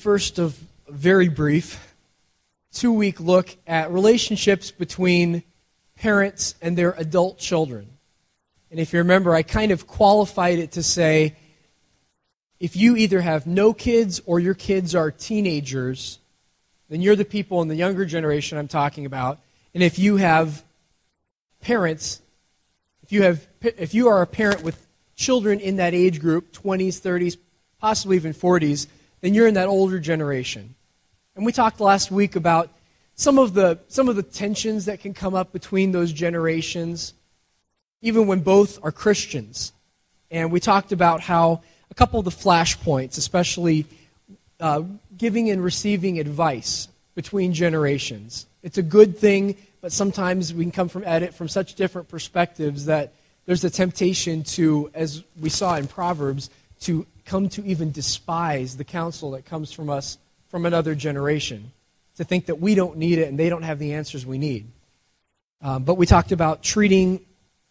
First, of very brief two week look at relationships between parents and their adult children. And if you remember, I kind of qualified it to say if you either have no kids or your kids are teenagers, then you're the people in the younger generation I'm talking about. And if you have parents, if you, have, if you are a parent with children in that age group, 20s, 30s, possibly even 40s, then you're in that older generation. And we talked last week about some of the, some of the tensions that can come up between those generations, even when both are Christians. And we talked about how a couple of the flashpoints, especially uh, giving and receiving advice between generations. It's a good thing, but sometimes we can come from at it from such different perspectives that there's a temptation to, as we saw in Proverbs, to come to even despise the counsel that comes from us from another generation, to think that we don't need it and they don't have the answers we need. Um, but we talked about treating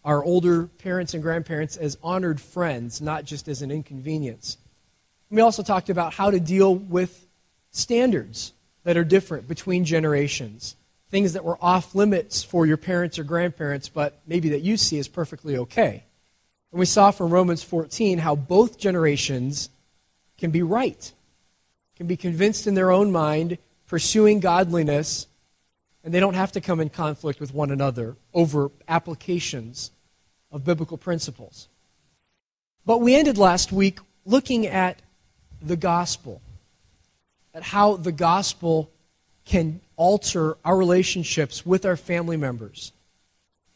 our older parents and grandparents as honored friends, not just as an inconvenience. We also talked about how to deal with standards that are different between generations, things that were off limits for your parents or grandparents, but maybe that you see as perfectly okay. And we saw from Romans 14 how both generations can be right, can be convinced in their own mind, pursuing godliness, and they don't have to come in conflict with one another over applications of biblical principles. But we ended last week looking at the gospel, at how the gospel can alter our relationships with our family members,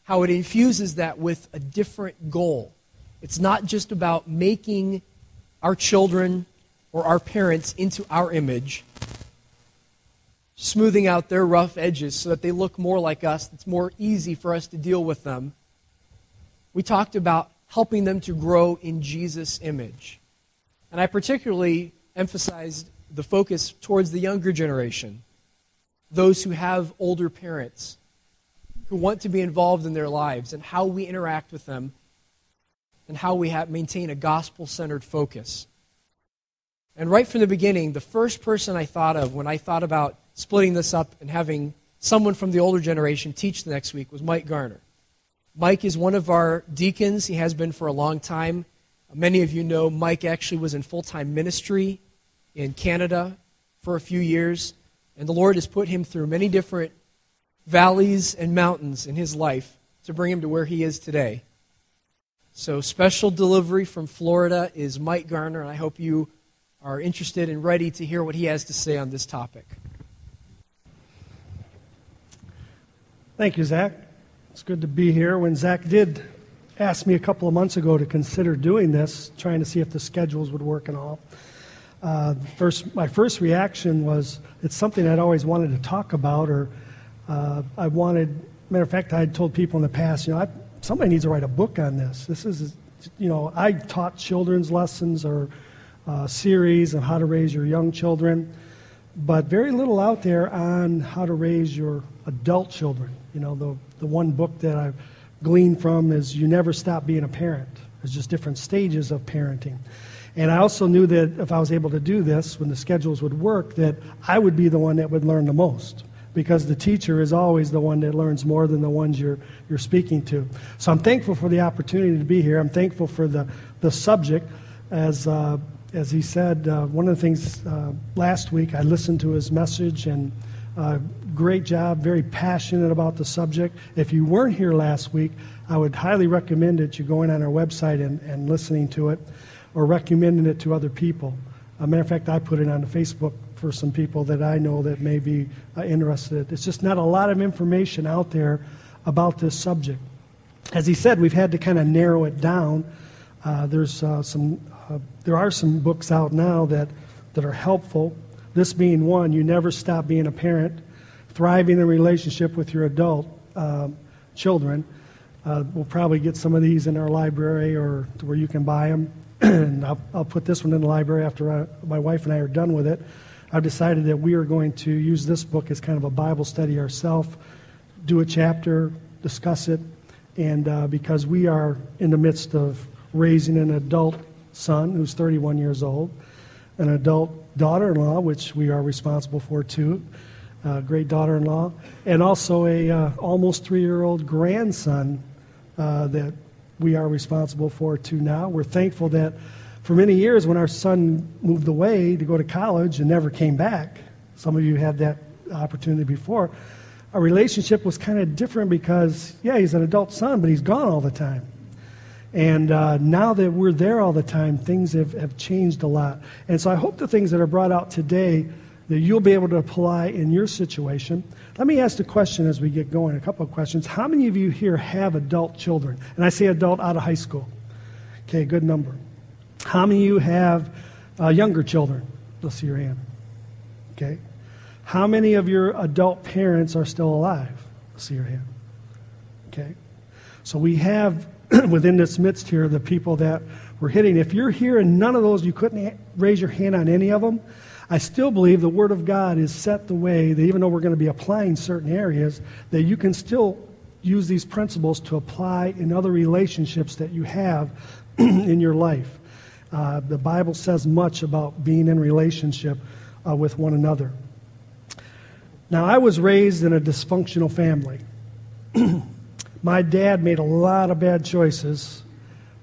how it infuses that with a different goal it's not just about making our children or our parents into our image, smoothing out their rough edges so that they look more like us. It's more easy for us to deal with them. We talked about helping them to grow in Jesus' image. And I particularly emphasized the focus towards the younger generation, those who have older parents, who want to be involved in their lives, and how we interact with them and how we maintain a gospel centered focus. And right from the beginning, the first person I thought of when I thought about splitting this up and having someone from the older generation teach the next week was Mike Garner. Mike is one of our deacons. He has been for a long time. Many of you know Mike actually was in full time ministry in Canada for a few years. And the Lord has put him through many different valleys and mountains in his life to bring him to where he is today. So, special delivery from Florida is Mike Garner, and I hope you are interested and ready to hear what he has to say on this topic. Thank you, Zach. It's good to be here. When Zach did ask me a couple of months ago to consider doing this, trying to see if the schedules would work and all, uh, first, my first reaction was it's something I'd always wanted to talk about, or uh, I wanted, matter of fact, I had told people in the past, you know, I, somebody needs to write a book on this. This is, you know, I taught children's lessons or uh, series on how to raise your young children, but very little out there on how to raise your adult children. You know, the, the one book that I've gleaned from is You Never Stop Being a Parent. It's just different stages of parenting. And I also knew that if I was able to do this, when the schedules would work, that I would be the one that would learn the most because the teacher is always the one that learns more than the ones you're, you're speaking to. So I'm thankful for the opportunity to be here. I'm thankful for the, the subject. As, uh, as he said, uh, one of the things uh, last week, I listened to his message and uh, great job, very passionate about the subject. If you weren't here last week, I would highly recommend that you going on our website and, and listening to it or recommending it to other people. As a matter of fact, I put it on the Facebook for some people that I know that may be uh, interested. It's just not a lot of information out there about this subject. As he said, we've had to kind of narrow it down. Uh, there's uh, some, uh, there are some books out now that, that are helpful. This being one, you never stop being a parent, thriving in relationship with your adult um, children. Uh, we'll probably get some of these in our library or where you can buy them. and I'll, I'll, put this one in the library after I, my wife and I are done with it. I've decided that we are going to use this book as kind of a Bible study ourselves, do a chapter, discuss it, and uh, because we are in the midst of raising an adult son who's 31 years old, an adult daughter in law, which we are responsible for too, a great daughter in law, and also a uh, almost three year old grandson uh, that we are responsible for too now. We're thankful that for many years, when our son moved away to go to college and never came back, some of you had that opportunity before, our relationship was kind of different because, yeah, he's an adult son, but he's gone all the time. And uh, now that we're there all the time, things have, have changed a lot. And so I hope the things that are brought out today that you'll be able to apply in your situation. Let me ask the question as we get going, a couple of questions. How many of you here have adult children? And I say adult out of high school. Okay, good number. How many of you have uh, younger children? Let's see your hand. Okay. How many of your adult parents are still alive? Let's see your hand. Okay. So we have within this midst here the people that we're hitting. If you're here and none of those, you couldn't raise your hand on any of them, I still believe the Word of God is set the way that even though we're going to be applying certain areas, that you can still use these principles to apply in other relationships that you have in your life. Uh, the Bible says much about being in relationship uh, with one another. Now, I was raised in a dysfunctional family. My dad made a lot of bad choices,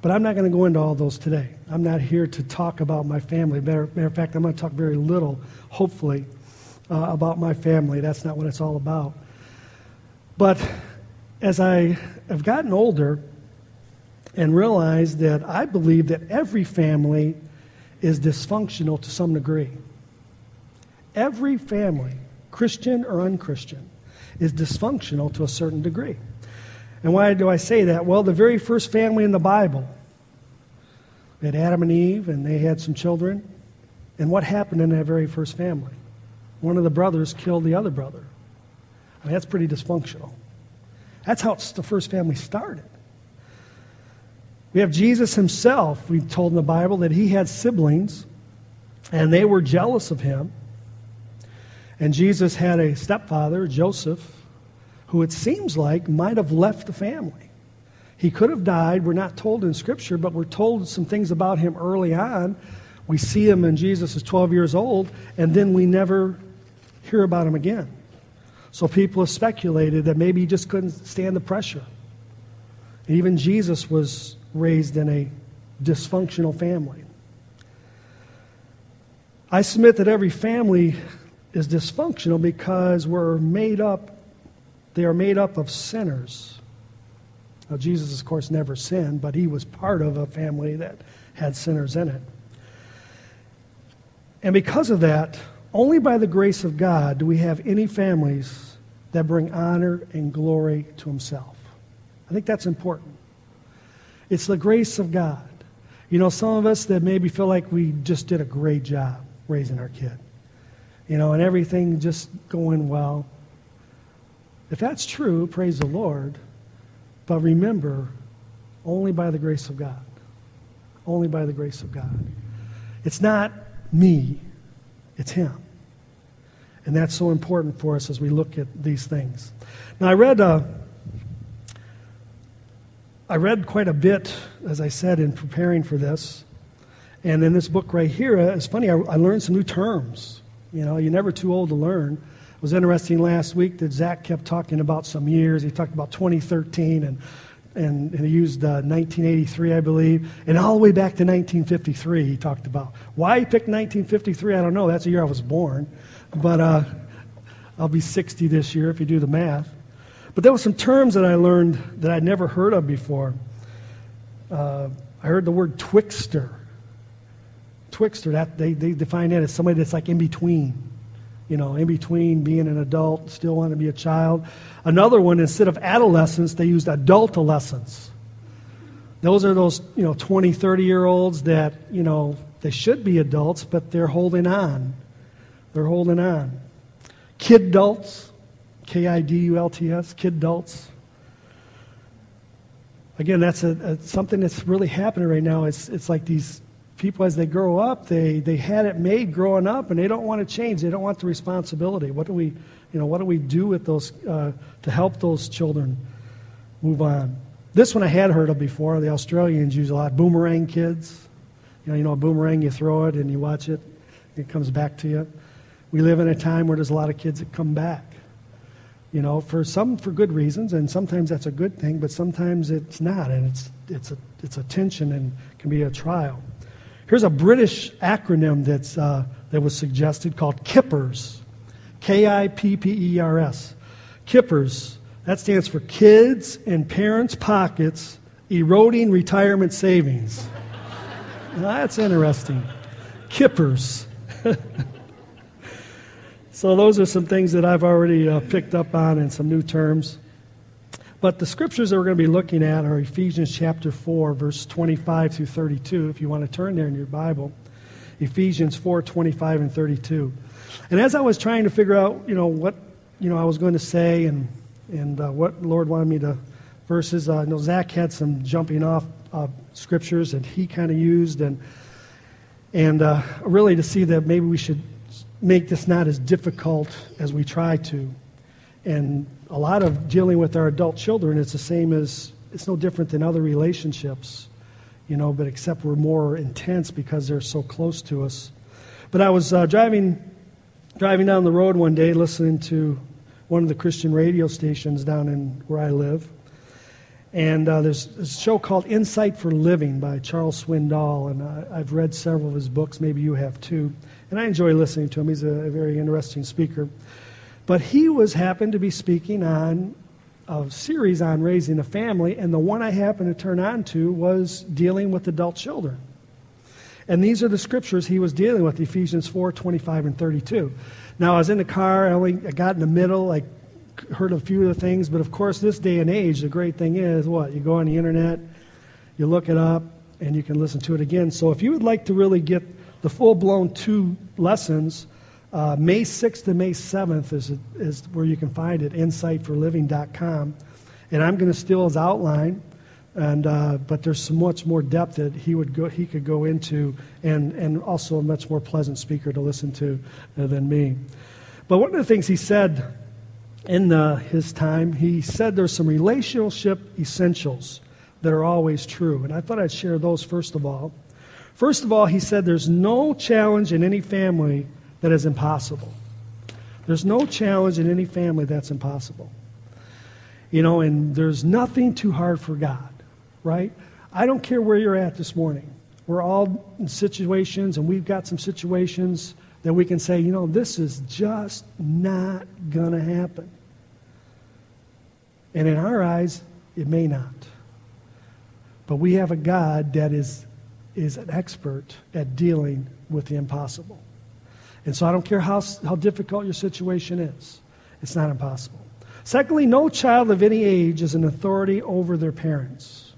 but I'm not going to go into all those today. I'm not here to talk about my family. Matter, matter of fact, I'm going to talk very little, hopefully, uh, about my family. That's not what it's all about. But as I have gotten older, and realize that I believe that every family is dysfunctional to some degree. Every family, Christian or unchristian, is dysfunctional to a certain degree. And why do I say that? Well, the very first family in the Bible, we had Adam and Eve, and they had some children. And what happened in that very first family? One of the brothers killed the other brother. I mean, that's pretty dysfunctional. That's how the first family started. We have Jesus himself, we told in the Bible that he had siblings and they were jealous of him. And Jesus had a stepfather, Joseph, who it seems like might have left the family. He could have died. We're not told in Scripture, but we're told some things about him early on. We see him when Jesus is 12 years old, and then we never hear about him again. So people have speculated that maybe he just couldn't stand the pressure. And Even Jesus was raised in a dysfunctional family. I submit that every family is dysfunctional because we're made up, they are made up of sinners. Now, Jesus, of course, never sinned, but he was part of a family that had sinners in it. And because of that, only by the grace of God do we have any families that bring honor and glory to himself. I think that's important. It's the grace of God. You know, some of us that maybe feel like we just did a great job raising our kid, you know, and everything just going well. If that's true, praise the Lord. But remember, only by the grace of God. Only by the grace of God. It's not me, it's Him. And that's so important for us as we look at these things. Now, I read. Uh, I read quite a bit, as I said, in preparing for this. And in this book right here, uh, it's funny, I, I learned some new terms. You know, you're never too old to learn. It was interesting last week that Zach kept talking about some years. He talked about 2013 and, and, and he used uh, 1983, I believe, and all the way back to 1953 he talked about. Why he picked 1953, I don't know. That's the year I was born. But uh, I'll be 60 this year if you do the math. But there were some terms that I learned that I'd never heard of before. Uh, I heard the word twixter. Twixter, that, they, they define that as somebody that's like in between. You know, in between being an adult, still want to be a child. Another one, instead of adolescence, they used adultolescence. Those are those, you know, 20, 30 year olds that, you know, they should be adults, but they're holding on. They're holding on. Kid adults, K I D U L T S, kid adults. Again, that's a, a, something that's really happening right now. It's, it's like these people, as they grow up, they, they had it made growing up, and they don't want to change. They don't want the responsibility. What do we, you know, what do we do with those uh, to help those children move on? This one I had heard of before. The Australians use a lot. Boomerang kids. You know, you know, a boomerang, you throw it and you watch it It comes back to you. We live in a time where there's a lot of kids that come back. You know, for some for good reasons, and sometimes that's a good thing, but sometimes it's not, and it's it's a it's a tension and can be a trial. Here's a British acronym that's uh, that was suggested called KIPPERS, K I P P E R S. KIPPERS. That stands for Kids in Parents' Pockets Eroding Retirement Savings. that's interesting. KIPPERS. so, those are some things that I've already uh, picked up on and some new terms. But the scriptures that we're going to be looking at are Ephesians chapter 4, verse 25 through 32, if you want to turn there in your Bible. Ephesians 4, 25 and 32. And as I was trying to figure out, you know, what, you know, I was going to say and, and uh, what Lord wanted me to, verses, uh, I know Zach had some jumping off uh, scriptures that he kind of used, and, and uh, really to see that maybe we should make this not as difficult as we try to. And a lot of dealing with our adult children, it's the same as, it's no different than other relationships, you know, but except we're more intense because they're so close to us. But I was uh, driving, driving down the road one day listening to one of the Christian radio stations down in where I live. And uh, there's a show called Insight for Living by Charles Swindoll, and I, have read several of his books. Maybe you have too. And I enjoy listening to him. He's a, very interesting speaker. But he was happened to be speaking on a series on raising a family, and the one I happened to turn on to was dealing with adult children. And these are the scriptures he was dealing with Ephesians 4 25 and 32. Now, I was in the car, I only I got in the middle, I heard a few of the things, but of course, this day and age, the great thing is what? You go on the internet, you look it up, and you can listen to it again. So if you would like to really get the full blown two lessons, uh, May 6th to May 7th is, is where you can find it, insightforliving.com. And I'm going to steal his outline, and, uh, but there's much more depth that he, would go, he could go into, and, and also a much more pleasant speaker to listen to uh, than me. But one of the things he said in uh, his time, he said there's some relationship essentials that are always true. And I thought I'd share those first of all. First of all, he said there's no challenge in any family that is impossible. There's no challenge in any family that's impossible. You know, and there's nothing too hard for God, right? I don't care where you're at this morning. We're all in situations, and we've got some situations that we can say, you know, this is just not going to happen. And in our eyes, it may not. But we have a God that is, is an expert at dealing with the impossible. And so I don't care how, how difficult your situation is, it's not impossible. Secondly, no child of any age is an authority over their parents.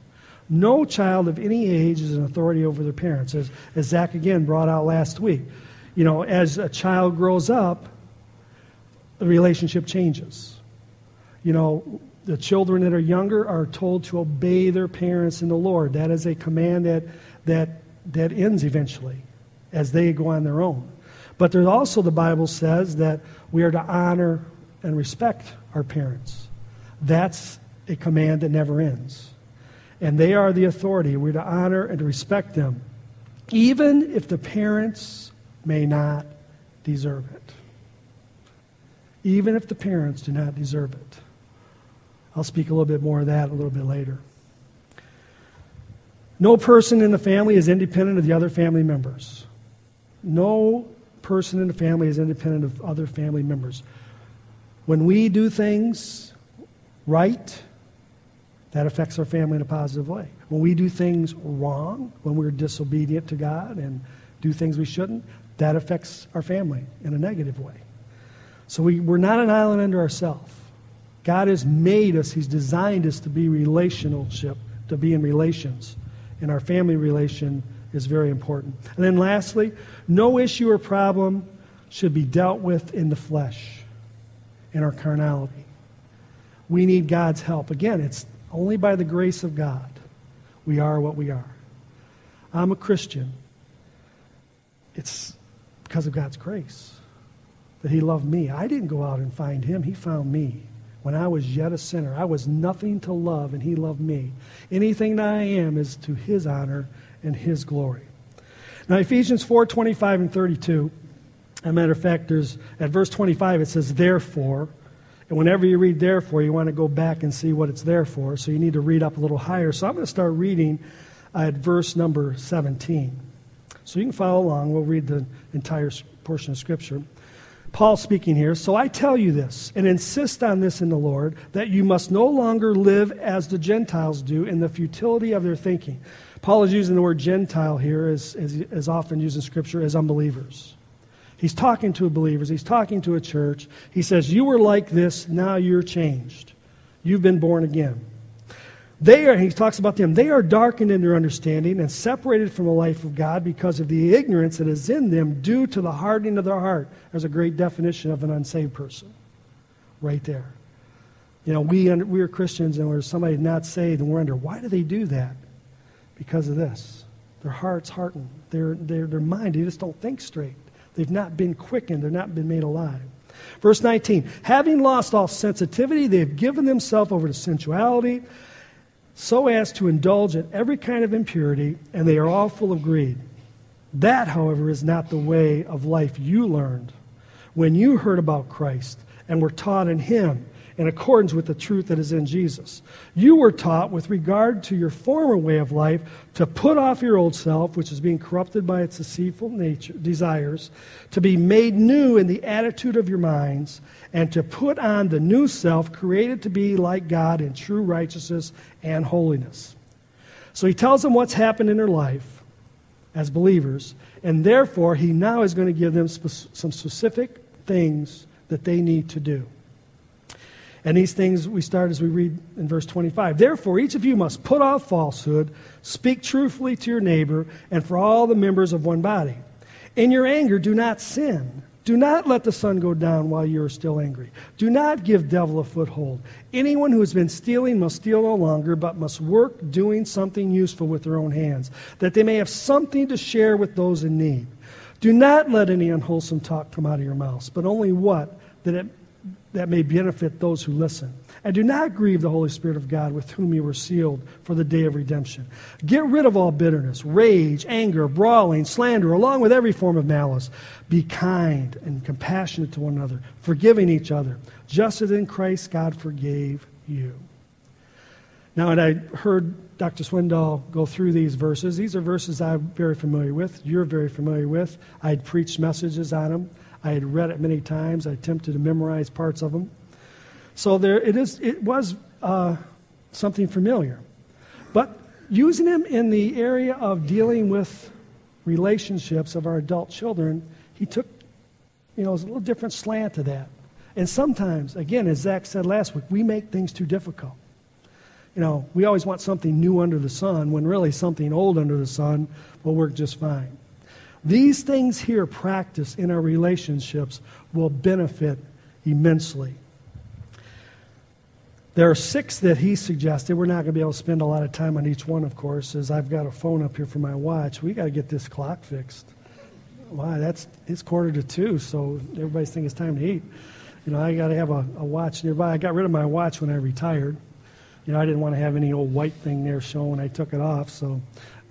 No child of any age is an authority over their parents, as, as Zach again brought out last week. You know, as a child grows up, the relationship changes. You know, the children that are younger are told to obey their parents in the Lord. That is a command that, that, that ends eventually as they go on their own. But there's also, the Bible says, that we are to honor and respect our parents. That's a command that never ends. And they are the authority. We're to honor and to respect them, even if the parents may not deserve it. Even if the parents do not deserve it. I'll speak a little bit more of that a little bit later. No person in the family is independent of the other family members. No person in the family is independent of other family members. When we do things right, that affects our family in a positive way. When we do things wrong, when we're disobedient to God and do things we shouldn't, that affects our family in a negative way. So we, we're not an island unto ourselves. God has made us, He's designed us to be relationship, to be in relations. And our family relation is very important. And then lastly, no issue or problem should be dealt with in the flesh, in our carnality. We need God's help. Again, it's only by the grace of God we are what we are. I'm a Christian. It's because of God's grace that He loved me. I didn't go out and find Him, He found me. When I was yet a sinner, I was nothing to love, and He loved me. Anything that I am is to His honor and His glory. Now, Ephesians 4 25 and 32 As a matter of fact, there's at verse 25 it says therefore. And whenever you read therefore, you want to go back and see what it's there for. So you need to read up a little higher. So I'm going to start reading at verse number 17. So you can follow along. We'll read the entire portion of Scripture. Paul speaking here. So I tell you this, and insist on this in the Lord, that you must no longer live as the Gentiles do in the futility of their thinking. Paul is using the word Gentile here, as, as, as often used in Scripture, as unbelievers. He's talking to believers, he's talking to a church. He says, You were like this, now you're changed. You've been born again. They are, he talks about them, they are darkened in their understanding and separated from the life of God because of the ignorance that is in them due to the hardening of their heart. There's a great definition of an unsaved person right there. You know, we, we are Christians and we're somebody not saved and we're under, why do they do that? Because of this. Their heart's hardened. Their, their, their mind, they just don't think straight. They've not been quickened, they've not been made alive. Verse 19 Having lost all sensitivity, they have given themselves over to sensuality, so as to indulge in every kind of impurity, and they are all full of greed. That, however, is not the way of life you learned when you heard about Christ and were taught in Him in accordance with the truth that is in Jesus. You were taught, with regard to your former way of life, to put off your old self, which is being corrupted by its deceitful nature, desires, to be made new in the attitude of your minds, and to put on the new self, created to be like God in true righteousness and holiness. So he tells them what's happened in their life as believers, and therefore he now is going to give them spe- some specific things that they need to do. And these things we start as we read in verse 25. Therefore, each of you must put off falsehood, speak truthfully to your neighbor, and for all the members of one body. In your anger, do not sin. Do not let the sun go down while you are still angry. Do not give devil a foothold. Anyone who has been stealing must steal no longer, but must work doing something useful with their own hands, that they may have something to share with those in need. Do not let any unwholesome talk come out of your mouths, but only what that it that may benefit those who listen. And do not grieve the Holy Spirit of God with whom you were sealed for the day of redemption. Get rid of all bitterness, rage, anger, brawling, slander, along with every form of malice. Be kind and compassionate to one another, forgiving each other, just as in Christ God forgave you. Now, and I heard Dr. Swindoll go through these verses. These are verses I'm very familiar with. You're very familiar with. I had preached messages on them. I had read it many times. I attempted to memorize parts of them. So there, it, is, it was uh, something familiar. But using him in the area of dealing with relationships of our adult children, he took, you know, a little different slant to that. And sometimes, again, as Zach said last week, we make things too difficult. You know, we always want something new under the sun when really something old under the sun will work just fine. These things here practiced in our relationships will benefit immensely. There are six that he suggested. We're not going to be able to spend a lot of time on each one, of course, as I've got a phone up here for my watch. We got to get this clock fixed. Why? That's it's quarter to two, so everybody's thinking it's time to eat. You know, I got to have a, a watch nearby. I got rid of my watch when I retired. You know, I didn't want to have any old white thing there showing. I took it off. So,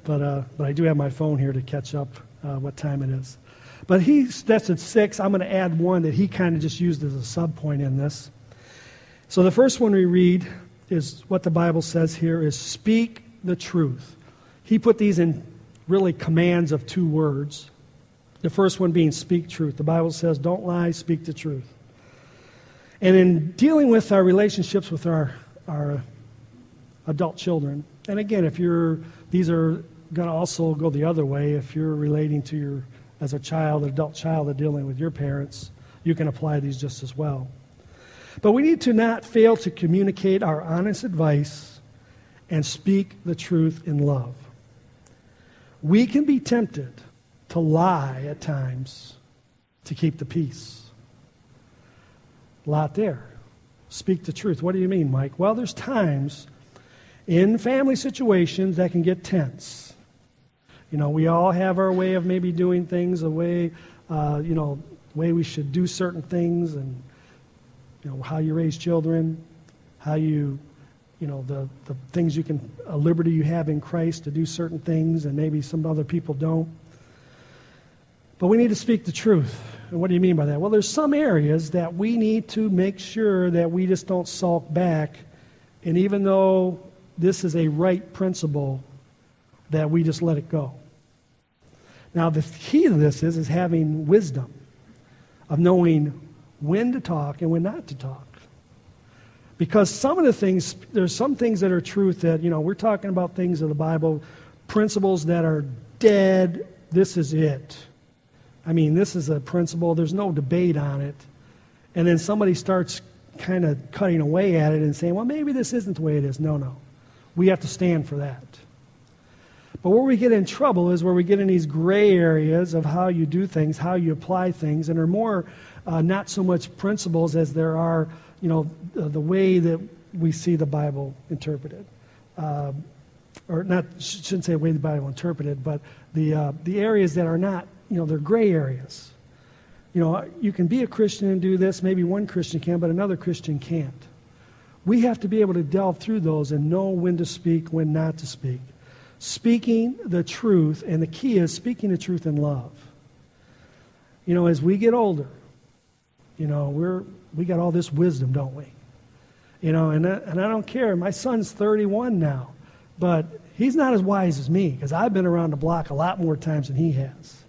but uh, but I do have my phone here to catch up uh, what time it is. But he that's at six. I'm going to add one that he kind of just used as a sub point in this. So the first one we read is what the Bible says here is speak the truth. He put these in really commands of two words. The first one being speak truth. The Bible says don't lie, speak the truth. And in dealing with our relationships with our, our adult children, and again, if you're, these are going to also go the other way. If you're relating to your, as a child, adult child, and dealing with your parents, you can apply these just as well. But we need to not fail to communicate our honest advice and speak the truth in love. We can be tempted to lie at times to keep the peace. Lot there. Speak the truth. What do you mean, Mike? Well, there's times in family situations that can get tense. You know, we all have our way of maybe doing things, a way, uh, you know, way we should do certain things, and you know how you raise children, how you, you know, the the things you can, a liberty you have in Christ to do certain things, and maybe some other people don't. But we need to speak the truth. And what do you mean by that? Well, there's some areas that we need to make sure that we just don't sulk back. And even though this is a right principle, that we just let it go. Now, the key to this is, is having wisdom of knowing when to talk and when not to talk. Because some of the things, there's some things that are truth that, you know, we're talking about things of the Bible, principles that are dead. This is it. I mean, this is a principle, there's no debate on it. And then somebody starts kind of cutting away at it and saying, well, maybe this isn't the way it is. No, no. We have to stand for that. But where we get in trouble is where we get in these gray areas of how you do things, how you apply things, and are more uh, not so much principles as there are, you know, the, the way that we see the Bible interpreted. Uh, or not, shouldn't say the way the Bible interpreted, but the, uh, the areas that are not, you know, they're gray areas. You know, you can be a Christian and do this, maybe one Christian can, but another Christian can't. We have to be able to delve through those and know when to speak, when not to speak speaking the truth, and the key is speaking the truth in love. You know, as we get older, you know, we're we got all this wisdom, don't we? You know, and I, and I don't care. My son's 31 now, but he's not as wise as me because I've been around the block a lot more times than he has.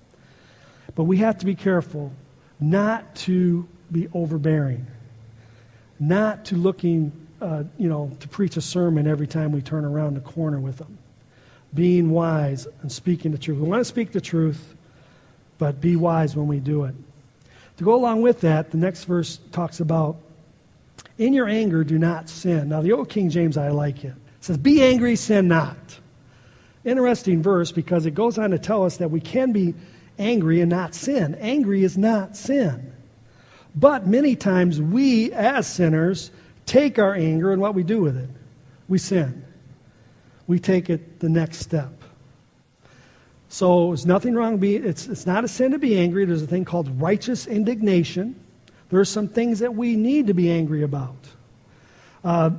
But we have to be careful not to be overbearing, not to looking, uh, you know, to preach a sermon every time we turn around the corner with them being wise and speaking the truth. We want to speak the truth, but be wise when we do it. To go along with that, the next verse talks about, in your anger, do not sin. Now, the old King James, I like it. It says, Be angry, sin not. Interesting verse because it goes on to tell us that we can be angry and not sin. Angry is not sin. But many times we, as sinners, take our anger and what we do with it? We sin we take it the next step. So there's nothing wrong. Being, it's, it's not a sin to be angry. There's a thing called righteous indignation. There are some things that we need to be angry about. Uh,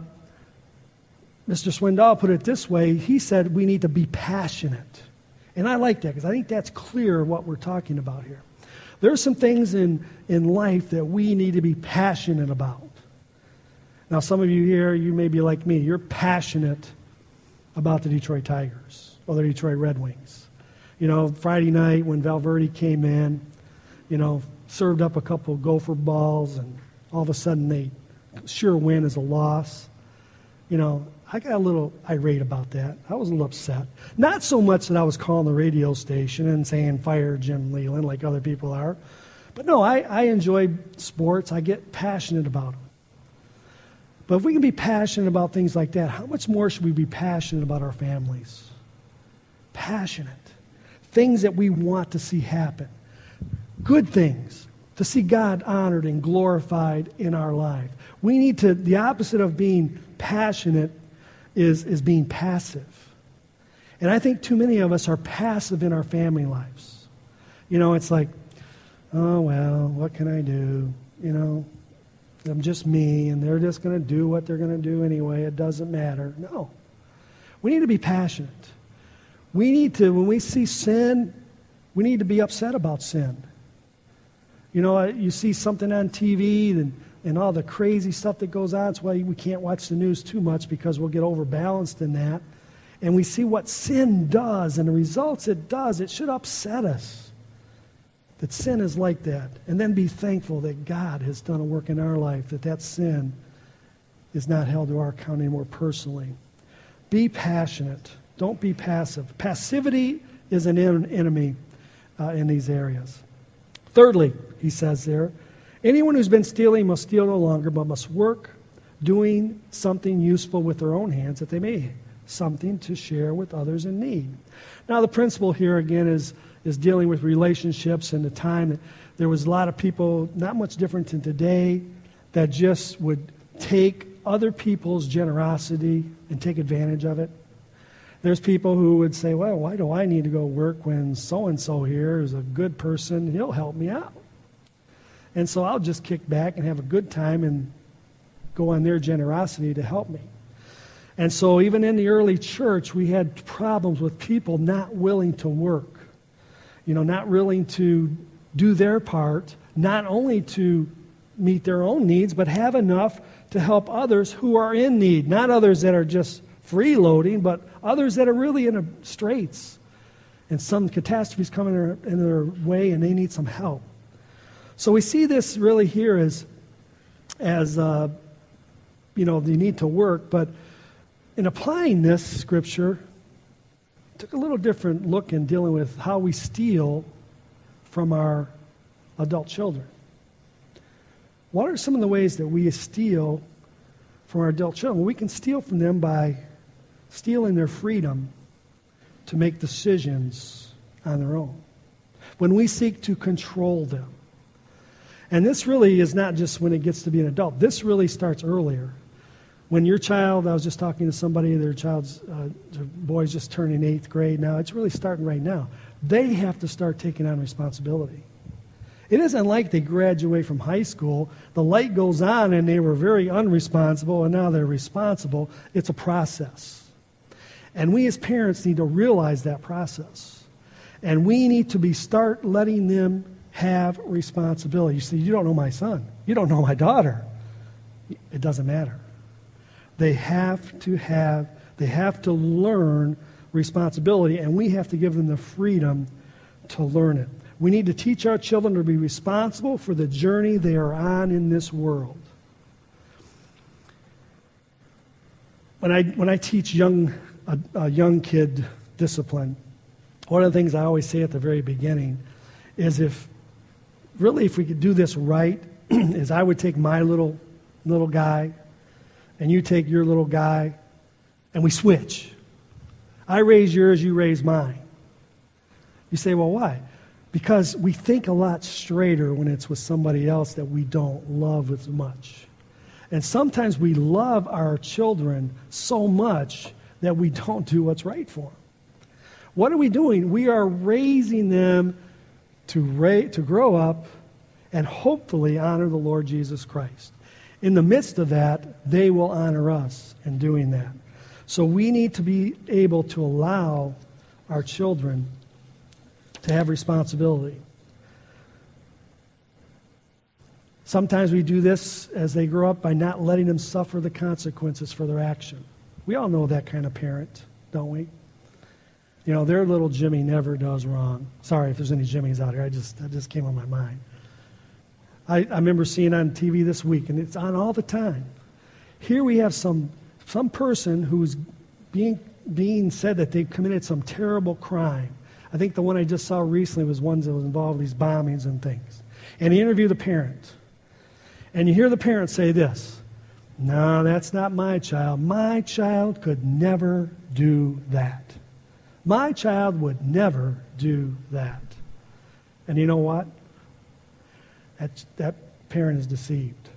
Mr. Swindoll put it this way. He said we need to be passionate. And I like that because I think that's clear what we're talking about here. There are some things in, in life that we need to be passionate about. Now, some of you here, you may be like me. You're passionate about the Detroit Tigers or the Detroit Red Wings. You know, Friday night when Valverde came in, you know, served up a couple gopher balls, and all of a sudden they sure win as a loss. You know, I got a little irate about that. I was a little upset. Not so much that I was calling the radio station and saying fire Jim Leyland like other people are, but no, I, I enjoy sports. I get passionate about them. But if we can be passionate about things like that, how much more should we be passionate about our families? Passionate. Things that we want to see happen. Good things. To see God honored and glorified in our life. We need to, the opposite of being passionate is, is being passive. And I think too many of us are passive in our family lives. You know, it's like, oh, well, what can I do? You know, I'm just me, and they're just going to do what they're going to do anyway. It doesn't matter. No. We need to be passionate. We need to, when we see sin, we need to be upset about sin. You know, you see something on TV and, and all the crazy stuff that goes on. It's why we can't watch the news too much because we'll get overbalanced in that. And we see what sin does and the results it does. It should upset us that sin is like that, and then be thankful that God has done a work in our life, that that sin is not held to our account anymore personally. Be passionate. Don't be passive. Passivity is an enemy uh, in these areas. Thirdly, he says there, anyone who's been stealing must steal no longer, but must work doing something useful with their own hands that they may something to share with others in need. Now, the principle here again is is dealing with relationships and the time that there was a lot of people, not much different than today, that just would take other people's generosity and take advantage of it. There's people who would say, Well, why do I need to go work when so and so here is a good person? He'll help me out. And so I'll just kick back and have a good time and go on their generosity to help me. And so, even in the early church, we had problems with people not willing to work you know, not willing to do their part, not only to meet their own needs, but have enough to help others who are in need. Not others that are just freeloading, but others that are really in straits and some catastrophes coming in their, way and they need some help. So we see this really here as, as uh, you know, they need to work, but in applying this scripture, took a little different look in dealing with how we steal from our adult children. What are some of the ways that we steal from our adult children? Well, we can steal from them by stealing their freedom to make decisions on their own. When we seek to control them. And this really is not just when it gets to be an adult, this really starts earlier. When your child, I was just talking to somebody, their child's uh, their boy's just turning eighth grade now. It's really starting right now. They have to start taking on responsibility. It isn't like they graduate from high school, the light goes on and they were very unresponsible and now they're responsible. It's a process. And we as parents need to realize that process. And we need to be start letting them have responsibility. You see, you don't know my son. You don't know my daughter. It doesn't matter. They have to have, they have to learn responsibility, and we have to give them the freedom to learn it. We need to teach our children to be responsible for the journey they are on in this world. When I, when I teach young, a, a young kid discipline, one of the things I always say at the very beginning is if really if we could do this right, is I would take my little little guy and you take your little guy and we switch. I raise yours, you raise mine. You say, well, why? Because we think a lot straighter when it's with somebody else that we don't love as much. And sometimes we love our children so much that we don't do what's right for them. What are we doing? We are raising them to, ra- to grow up and hopefully honor the Lord Jesus Christ. In the midst of that, they will honor us in doing that. So we need to be able to allow our children to have responsibility. Sometimes we do this as they grow up by not letting them suffer the consequences for their action. We all know that kind of parent, don't we? You know, their little Jimmy never does wrong. Sorry if there's any Jimmys out here. I just that just came on my mind. I, I remember seeing on TV this week, and it's on all the time. Here we have some some person who's being being said that they've committed some terrible crime. I think the one I just saw recently was one that was involved in these bombings and things. And he interviewed the parent. And you hear the parent say this No, that's not my child. My child could never do that. My child would never do that. And you know what? That, that parent is deceived.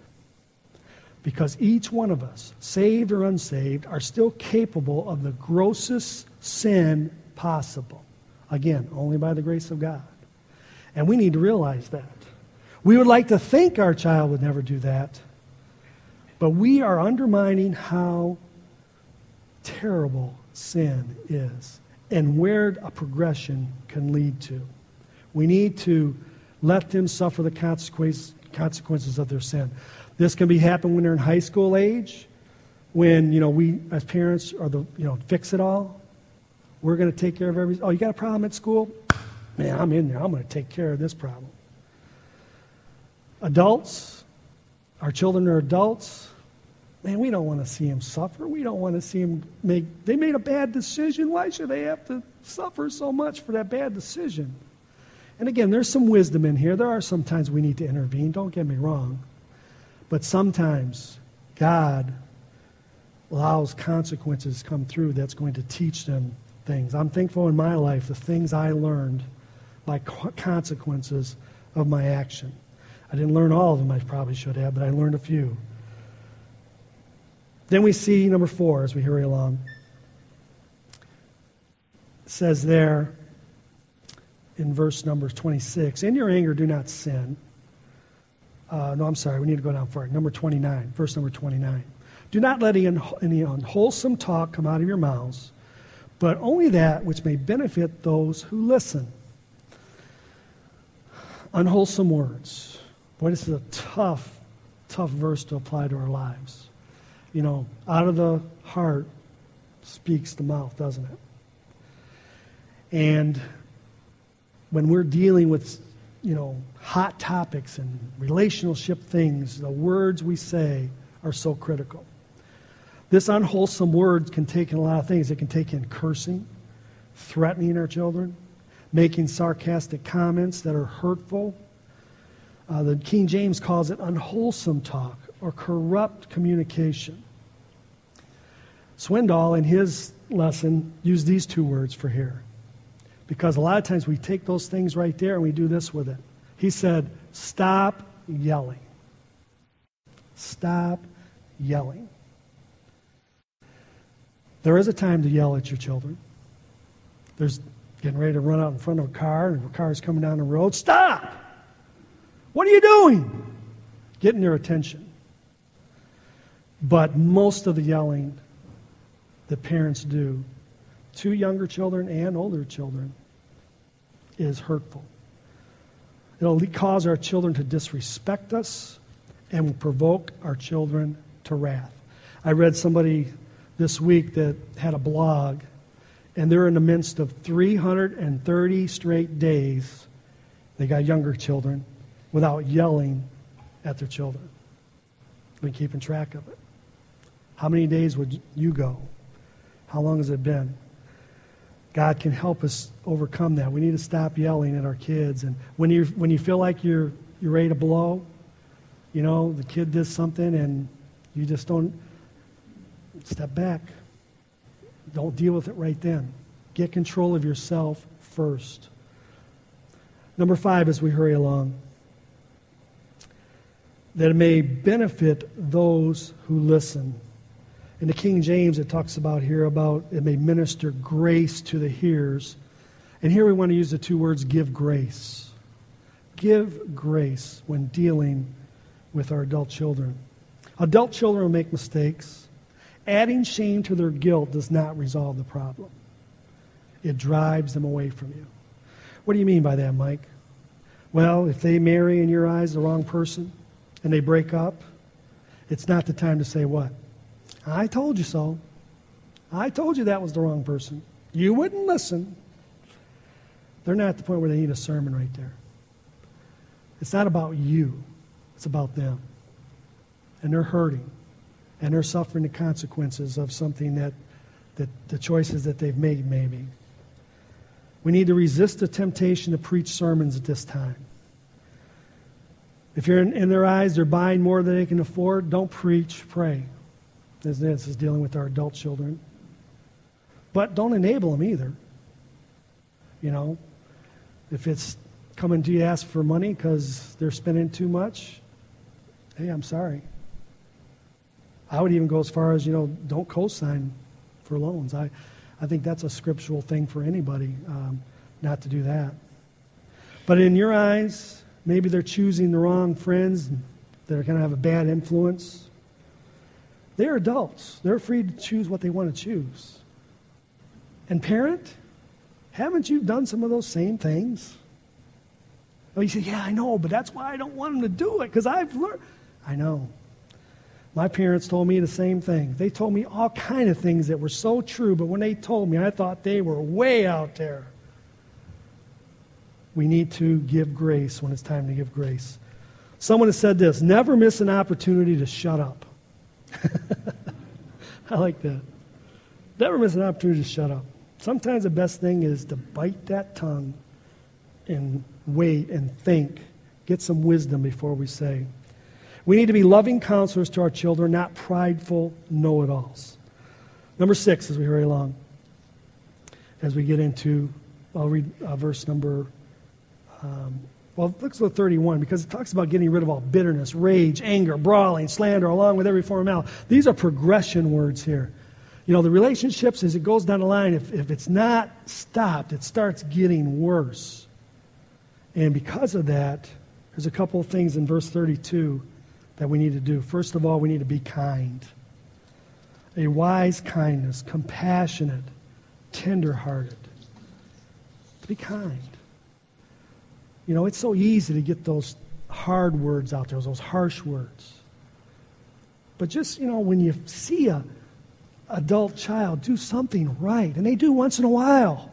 Because each one of us, saved or unsaved, are still capable of the grossest sin possible. Again, only by the grace of God. And we need to realize that. We would like to think our child would never do that, but we are undermining how terrible sin is and where a progression can lead to. We need to let them suffer the consequences of their sin. This can be happen when they're in high school age, when you know we as parents are the you know fix it all. We're going to take care of everything. Oh, you got a problem at school? Man, I'm in there. I'm going to take care of this problem. Adults, our children are adults man, we don't want to see them suffer. We don't want to see them make, they made a bad decision. Why should they have to suffer so much for that bad decision? And again, there's some wisdom in here. There are some times we need to intervene, don't get me wrong. But sometimes God allows consequences come through that's going to teach them things. I'm thankful in my life the things I learned by consequences of my action. I didn't learn all of them, I probably should have, but I learned a few. Then we see number four as we hurry along. It says there in verse number 26 In your anger, do not sin. Uh, no, I'm sorry, we need to go down far. Number 29, verse number 29. Do not let any unwholesome talk come out of your mouths, but only that which may benefit those who listen. unwholesome words. Boy, this is a tough, tough verse to apply to our lives. You know, out of the heart speaks the mouth, doesn't it? And when we're dealing with, you know, hot topics and relationship things, the words we say are so critical. This unwholesome word can take in a lot of things. It can take in cursing, threatening our children, making sarcastic comments that are hurtful. Uh, the King James calls it unwholesome talk or corrupt communication. Swindoll, in his lesson, used these two words for here. Because a lot of times we take those things right there and we do this with it. He said, Stop yelling. Stop yelling. There is a time to yell at your children. There's getting ready to run out in front of a car, and a car's coming down the road. Stop! What are you doing? Getting their attention. But most of the yelling that parents do to younger children and older children is hurtful. It'll cause our children to disrespect us and will provoke our children to wrath. I read somebody this week that had a blog and they're in the midst of 330 straight days. They got younger children without yelling at their children. Been keeping track of it. How many days would you go? How long has it been? God can help us overcome that. We need to stop yelling at our kids. And when you when you feel like you're you're ready to blow, you know, the kid does something and you just don't step back. Don't deal with it right then. Get control of yourself first. Number five, as we hurry along, that it may benefit those who listen. In the King James, it talks about here about it may minister grace to the hearers. And here we want to use the two words give grace. Give grace when dealing with our adult children. Adult children will make mistakes. Adding shame to their guilt does not resolve the problem, it drives them away from you. What do you mean by that, Mike? Well, if they marry in your eyes the wrong person and they break up, it's not the time to say what? I told you so. I told you that was the wrong person. You wouldn't listen. They're not at the point where they need a sermon right there. It's not about you, it's about them. And they're hurting and they're suffering the consequences of something that, that the choices that they've made, maybe. We need to resist the temptation to preach sermons at this time. If you're in, in their eyes, they're buying more than they can afford, don't preach, pray. As this is dealing with our adult children. But don't enable them either. You know, if it's coming to you ask for money because they're spending too much, hey, I'm sorry. I would even go as far as, you know, don't co-sign for loans. I, I think that's a scriptural thing for anybody um, not to do that. But in your eyes, maybe they're choosing the wrong friends that are going to have a bad influence. They're adults. They're free to choose what they want to choose. And parent, haven't you done some of those same things? Oh, you say, yeah, I know, but that's why I don't want them to do it because I've learned. I know. My parents told me the same thing. They told me all kind of things that were so true, but when they told me, I thought they were way out there. We need to give grace when it's time to give grace. Someone has said this never miss an opportunity to shut up. I like that. Never miss an opportunity to shut up. Sometimes the best thing is to bite that tongue and wait and think, get some wisdom before we say. We need to be loving counselors to our children, not prideful know it alls. Number six, as we hurry along, as we get into, I'll read uh, verse number, um, well, let's go 31 because it talks about getting rid of all bitterness, rage, anger, brawling, slander, along with every form of malice. These are progression words here. You know, the relationships, as it goes down the line, if, if it's not stopped, it starts getting worse. And because of that, there's a couple of things in verse 32 that we need to do. First of all, we need to be kind. A wise kindness, compassionate, tenderhearted. To be kind. You know, it's so easy to get those hard words out there, those harsh words. But just, you know, when you see a adult child do something right, and they do once in a while,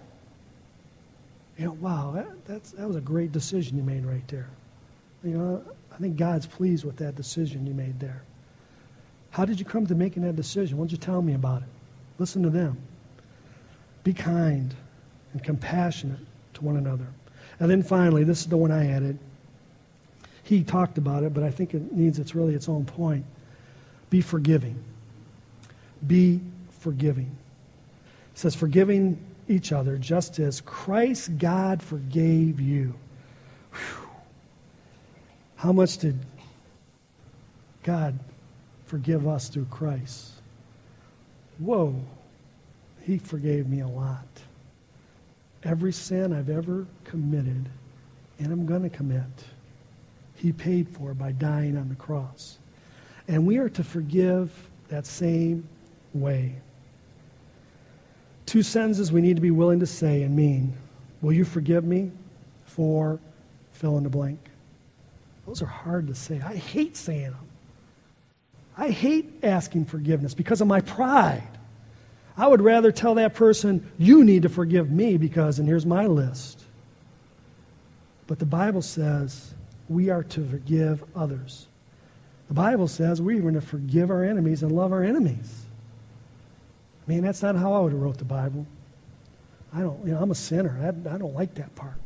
you know, wow, that, that's, that was a great decision you made right there. You know, I think God's pleased with that decision you made there. How did you come to making that decision? Why don't you tell me about it? Listen to them. Be kind and compassionate to one another. And then finally, this is the one I added. He talked about it, but I think it needs it's really its own point. Be forgiving. Be forgiving. It says, forgiving each other just as Christ God forgave you. Whew. How much did God forgive us through Christ? Whoa, He forgave me a lot. Every sin I've ever committed and I'm going to commit, He paid for by dying on the cross. And we are to forgive that same way. Two sentences we need to be willing to say and mean. Will you forgive me for fill in the blank? Those are hard to say. I hate saying them. I hate asking forgiveness because of my pride. I would rather tell that person, you need to forgive me because, and here's my list. But the Bible says we are to forgive others. The Bible says we're going to forgive our enemies and love our enemies. I mean, that's not how I would have wrote the Bible. I don't, you know, I'm a sinner. I, I don't like that part.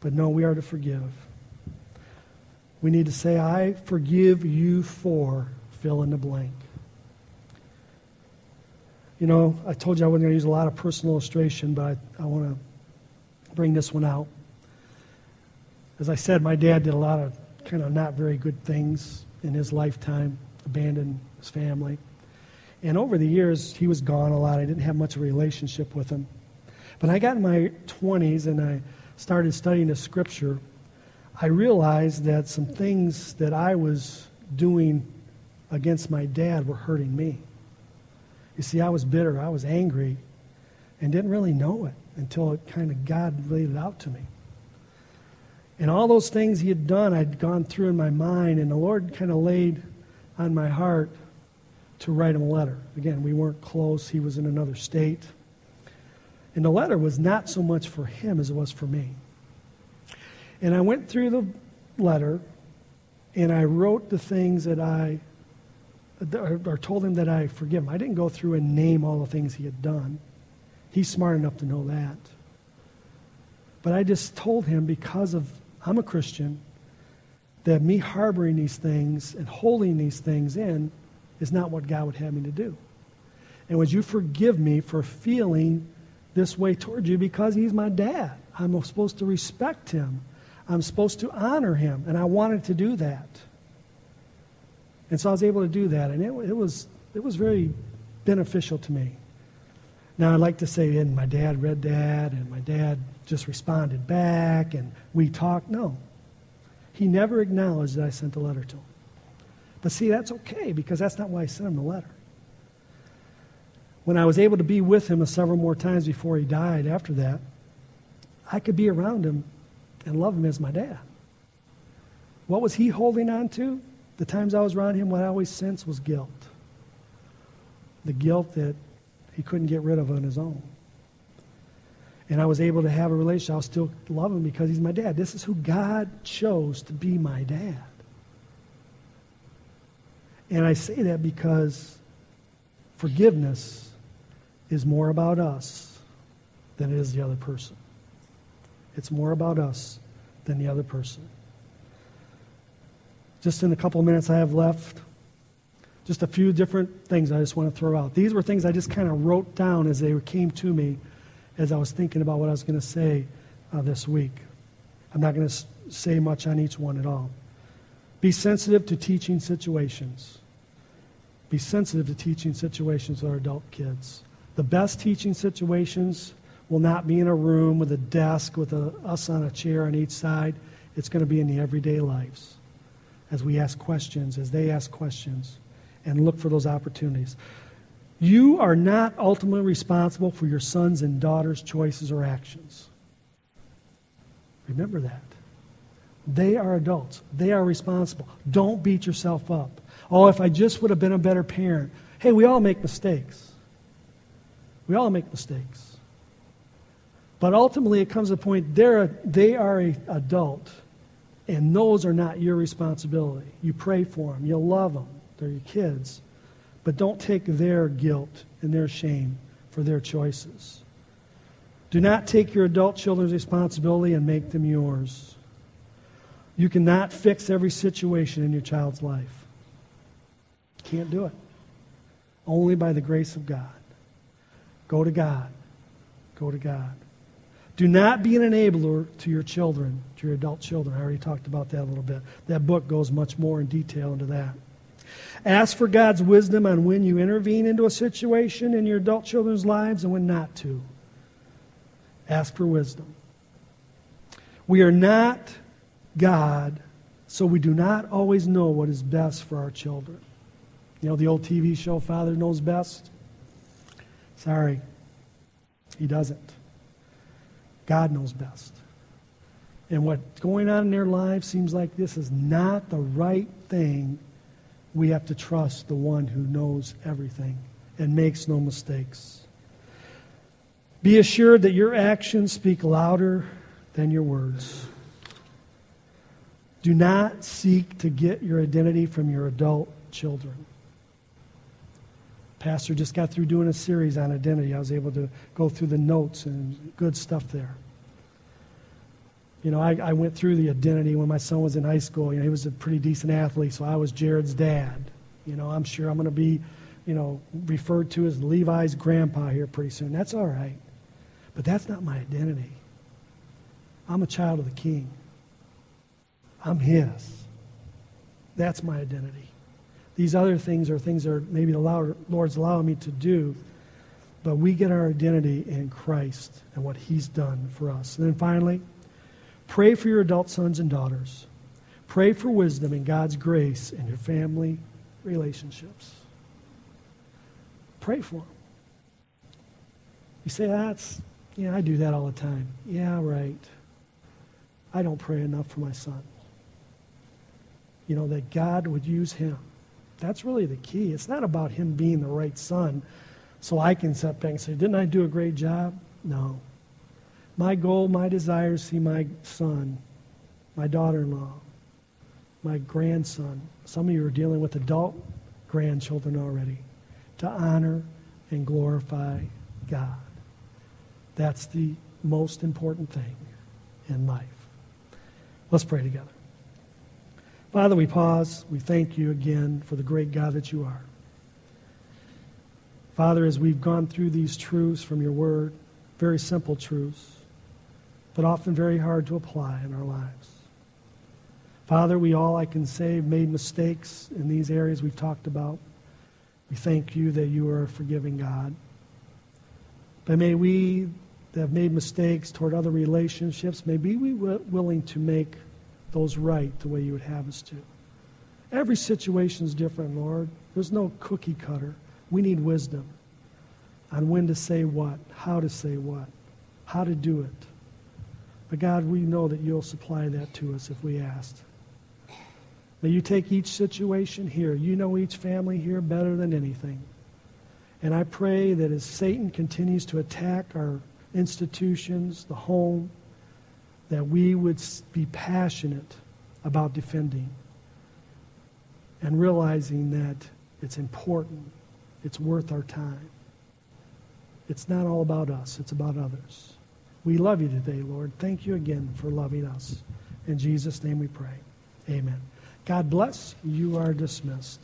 But no, we are to forgive. We need to say, I forgive you for fill in the blank. You know, I told you I wasn't going to use a lot of personal illustration, but I, I want to bring this one out. As I said, my dad did a lot of kind of not very good things in his lifetime, abandoned his family. And over the years, he was gone a lot. I didn't have much of a relationship with him. But I got in my 20s and I started studying the scripture. I realized that some things that I was doing against my dad were hurting me. You see, I was bitter, I was angry, and didn't really know it until it kind of God laid it out to me. And all those things he had done, I'd gone through in my mind, and the Lord kind of laid on my heart to write him a letter. Again, we weren't close, he was in another state. And the letter was not so much for him as it was for me. And I went through the letter and I wrote the things that I, or told him that I forgive him. I didn't go through and name all the things he had done. He's smart enough to know that. But I just told him because of, I'm a Christian, that me harboring these things and holding these things in is not what God would have me to do. And would you forgive me for feeling this way towards you because he's my dad? I'm supposed to respect him. I'm supposed to honor him. And I wanted to do that. And so I was able to do that. And it, it, was, it was very beneficial to me. Now, I'd like to say, and my dad read that, and my dad just responded back, and we talked. No. He never acknowledged that I sent the letter to him. But see, that's okay because that's not why I sent him the letter. When I was able to be with him several more times before he died after that, I could be around him and love him as my dad. What was he holding on to? The times I was around him, what I always sensed was guilt. The guilt that he couldn't get rid of on his own. And I was able to have a relationship. I'll still love him because he's my dad. This is who God chose to be my dad. And I say that because forgiveness is more about us than it is the other person. It's more about us than the other person. Just in the couple of minutes I have left, just a few different things I just want to throw out. These were things I just kind of wrote down as they came to me as I was thinking about what I was going to say uh, this week. I'm not going to say much on each one at all. Be sensitive to teaching situations. Be sensitive to teaching situations with our adult kids. The best teaching situations will not be in a room with a desk with a, us on a chair on each side. It's going to be in the everyday lives as we ask questions, as they ask questions, and look for those opportunities. You are not ultimately responsible for your sons and daughters' choices or actions. Remember that. They are adults. They are responsible. Don't beat yourself up. Oh, if I just would have been a better parent. Hey, we all make mistakes. We all make mistakes. But ultimately, it comes to a point they're a, they are an adult, and those are not your responsibility. You pray for them, you love them, they're your kids. But don't take their guilt and their shame for their choices. Do not take your adult children's responsibility and make them yours. You cannot fix every situation in your child's life. Can't do it. Only by the grace of God. Go to God. Go to God. Do not be an enabler to your children, to your adult children. I already talked about that a little bit. That book goes much more in detail into that. Ask for God's wisdom on when you intervene into a situation in your adult children's lives and when not to. Ask for wisdom. We are not God, so we do not always know what is best for our children. You know the old TV show, Father Knows Best? Sorry, He doesn't. God knows best. And what's going on in their lives seems like this is not the right thing. We have to trust the one who knows everything and makes no mistakes. Be assured that your actions speak louder than your words. Do not seek to get your identity from your adult children. Pastor just got through doing a series on identity. I was able to go through the notes and good stuff there. You know, I, I went through the identity when my son was in high school. You know, he was a pretty decent athlete, so I was Jared's dad. You know, I'm sure I'm going to be, you know, referred to as Levi's grandpa here pretty soon. That's all right. But that's not my identity. I'm a child of the king. I'm his. That's my identity. These other things are things that are maybe the Lord's allowing me to do, but we get our identity in Christ and what He's done for us. And then finally, pray for your adult sons and daughters. Pray for wisdom and God's grace in your family relationships. Pray for them. You say, that's, yeah, I do that all the time. Yeah, right. I don't pray enough for my son. You know, that God would use him that's really the key. It's not about him being the right son so I can sit back and say, Didn't I do a great job? No. My goal, my desire is to see my son, my daughter in law, my grandson. Some of you are dealing with adult grandchildren already. To honor and glorify God. That's the most important thing in life. Let's pray together. Father, we pause. We thank you again for the great God that you are. Father, as we've gone through these truths from your word, very simple truths, but often very hard to apply in our lives. Father, we all, I can say, made mistakes in these areas we've talked about. We thank you that you are a forgiving God. But may we that have made mistakes toward other relationships, may we be willing to make those right the way you would have us to. Every situation is different, Lord. There's no cookie cutter. We need wisdom on when to say what, how to say what, how to do it. But God, we know that you'll supply that to us if we asked. May you take each situation here. You know each family here better than anything. And I pray that as Satan continues to attack our institutions, the home, that we would be passionate about defending and realizing that it's important, it's worth our time. It's not all about us, it's about others. We love you today, Lord. Thank you again for loving us. In Jesus' name we pray. Amen. God bless. You are dismissed.